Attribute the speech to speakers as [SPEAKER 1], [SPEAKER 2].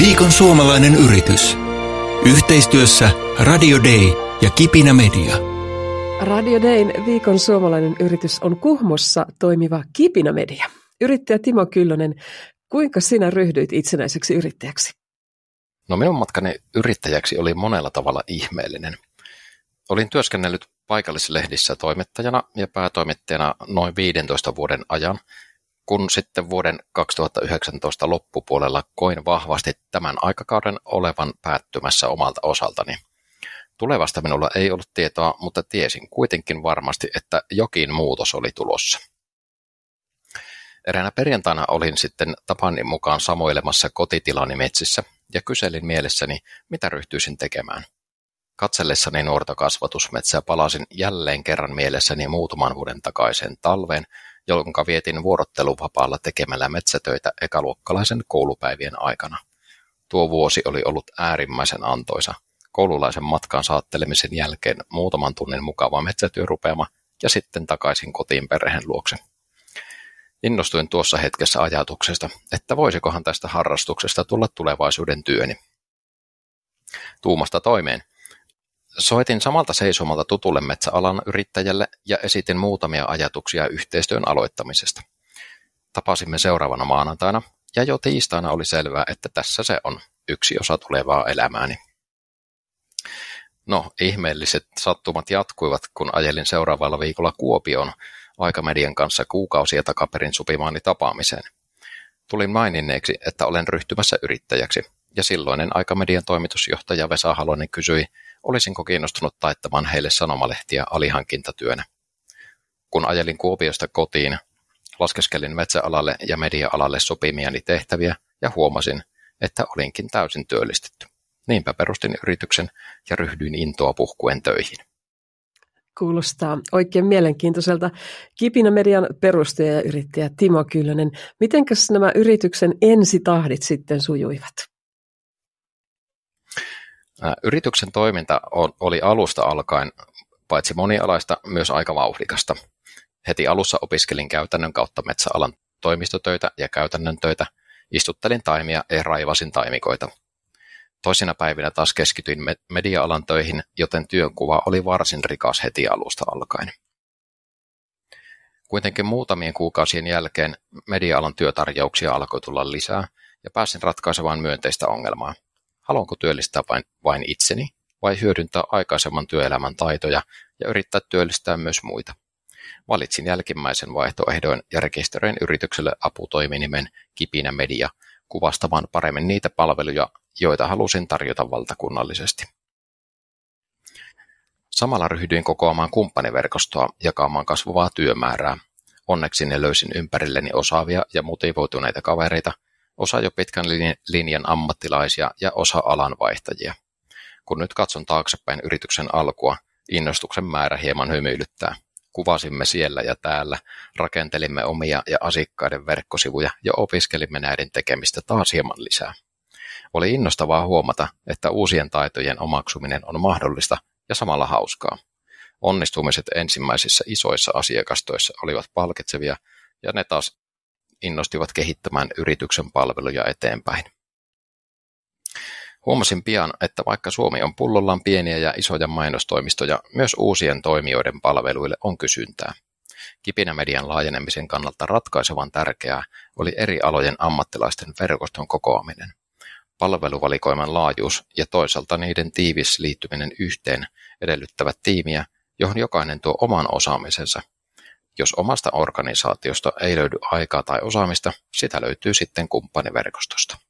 [SPEAKER 1] Viikon suomalainen yritys. Yhteistyössä Radio Day ja Kipinä Media.
[SPEAKER 2] Radio Dayn viikon suomalainen yritys on Kuhmossa toimiva Kipinä Media. Yrittäjä Timo Kyllönen, kuinka sinä ryhdyit itsenäiseksi yrittäjäksi?
[SPEAKER 3] No minun matkani yrittäjäksi oli monella tavalla ihmeellinen. Olin työskennellyt paikallislehdissä toimittajana ja päätoimittajana noin 15 vuoden ajan – kun sitten vuoden 2019 loppupuolella koin vahvasti tämän aikakauden olevan päättymässä omalta osaltani. Tulevasta minulla ei ollut tietoa, mutta tiesin kuitenkin varmasti, että jokin muutos oli tulossa. Eräänä perjantaina olin sitten tapani mukaan samoilemassa kotitilani metsissä ja kyselin mielessäni, mitä ryhtyisin tekemään. Katsellessani nuorta kasvatusmetsää palasin jälleen kerran mielessäni muutaman vuoden takaiseen talveen, jonka vietin vuorotteluvapaalla tekemällä metsätöitä ekaluokkalaisen koulupäivien aikana. Tuo vuosi oli ollut äärimmäisen antoisa. Koululaisen matkan saattelemisen jälkeen muutaman tunnin mukava metsätyörupeama ja sitten takaisin kotiin perheen luokse. Innostuin tuossa hetkessä ajatuksesta, että voisikohan tästä harrastuksesta tulla tulevaisuuden työni. Tuumasta toimeen. Soitin samalta seisomalta tutulle metsäalan yrittäjälle ja esitin muutamia ajatuksia yhteistyön aloittamisesta. Tapasimme seuraavana maanantaina ja jo tiistaina oli selvää, että tässä se on, yksi osa tulevaa elämääni. No, ihmeelliset sattumat jatkuivat, kun ajelin seuraavalla viikolla Kuopioon aikamedian kanssa kuukausia takaperin sopimaani tapaamiseen. Tulin maininneeksi, että olen ryhtymässä yrittäjäksi, ja silloinen aikamedian toimitusjohtaja Vesa Halonen kysyi, olisinko kiinnostunut taittamaan heille sanomalehtiä alihankintatyönä. Kun ajelin Kuopiosta kotiin, laskeskelin metsäalalle ja media-alalle sopimiani tehtäviä ja huomasin, että olinkin täysin työllistetty. Niinpä perustin yrityksen ja ryhdyin intoa puhkuen töihin.
[SPEAKER 2] Kuulostaa oikein mielenkiintoiselta. Kipinä Median perustaja ja yrittäjä Timo Kyllönen. Mitenkäs nämä yrityksen ensitahdit sitten sujuivat?
[SPEAKER 3] Yrityksen toiminta oli alusta alkaen paitsi monialaista, myös aika vauhdikasta. Heti alussa opiskelin käytännön kautta metsäalan toimistotöitä ja käytännön töitä, istuttelin taimia ja raivasin taimikoita. Toisina päivinä taas keskityin media-alan töihin, joten työnkuva oli varsin rikas heti alusta alkaen. Kuitenkin muutamien kuukausien jälkeen media-alan työtarjouksia alkoi tulla lisää ja pääsin ratkaisemaan myönteistä ongelmaa – Haluanko työllistää vain, vain itseni vai hyödyntää aikaisemman työelämän taitoja ja yrittää työllistää myös muita? Valitsin jälkimmäisen vaihtoehdon ja rekisteröin yritykselle aputoiminimen Kipinä Media kuvastamaan paremmin niitä palveluja, joita halusin tarjota valtakunnallisesti. Samalla ryhdyin kokoamaan kumppaniverkostoa jakamaan kasvavaa työmäärää. Onneksi ne löysin ympärilleni osaavia ja motivoituneita kavereita, osa jo pitkän linjan ammattilaisia ja osa alanvaihtajia. Kun nyt katson taaksepäin yrityksen alkua, innostuksen määrä hieman hymyilyttää. Kuvasimme siellä ja täällä, rakentelimme omia ja asiakkaiden verkkosivuja ja opiskelimme näiden tekemistä taas hieman lisää. Oli innostavaa huomata, että uusien taitojen omaksuminen on mahdollista ja samalla hauskaa. Onnistumiset ensimmäisissä isoissa asiakastoissa olivat palkitsevia ja ne taas innostivat kehittämään yrityksen palveluja eteenpäin. Huomasin pian, että vaikka Suomi on pullollaan pieniä ja isoja mainostoimistoja, myös uusien toimijoiden palveluille on kysyntää. Kipinä median laajenemisen kannalta ratkaisevan tärkeää oli eri alojen ammattilaisten verkoston kokoaminen. Palveluvalikoiman laajuus ja toisaalta niiden tiivis liittyminen yhteen edellyttävät tiimiä, johon jokainen tuo oman osaamisensa jos omasta organisaatiosta ei löydy aikaa tai osaamista, sitä löytyy sitten kumppaniverkostosta.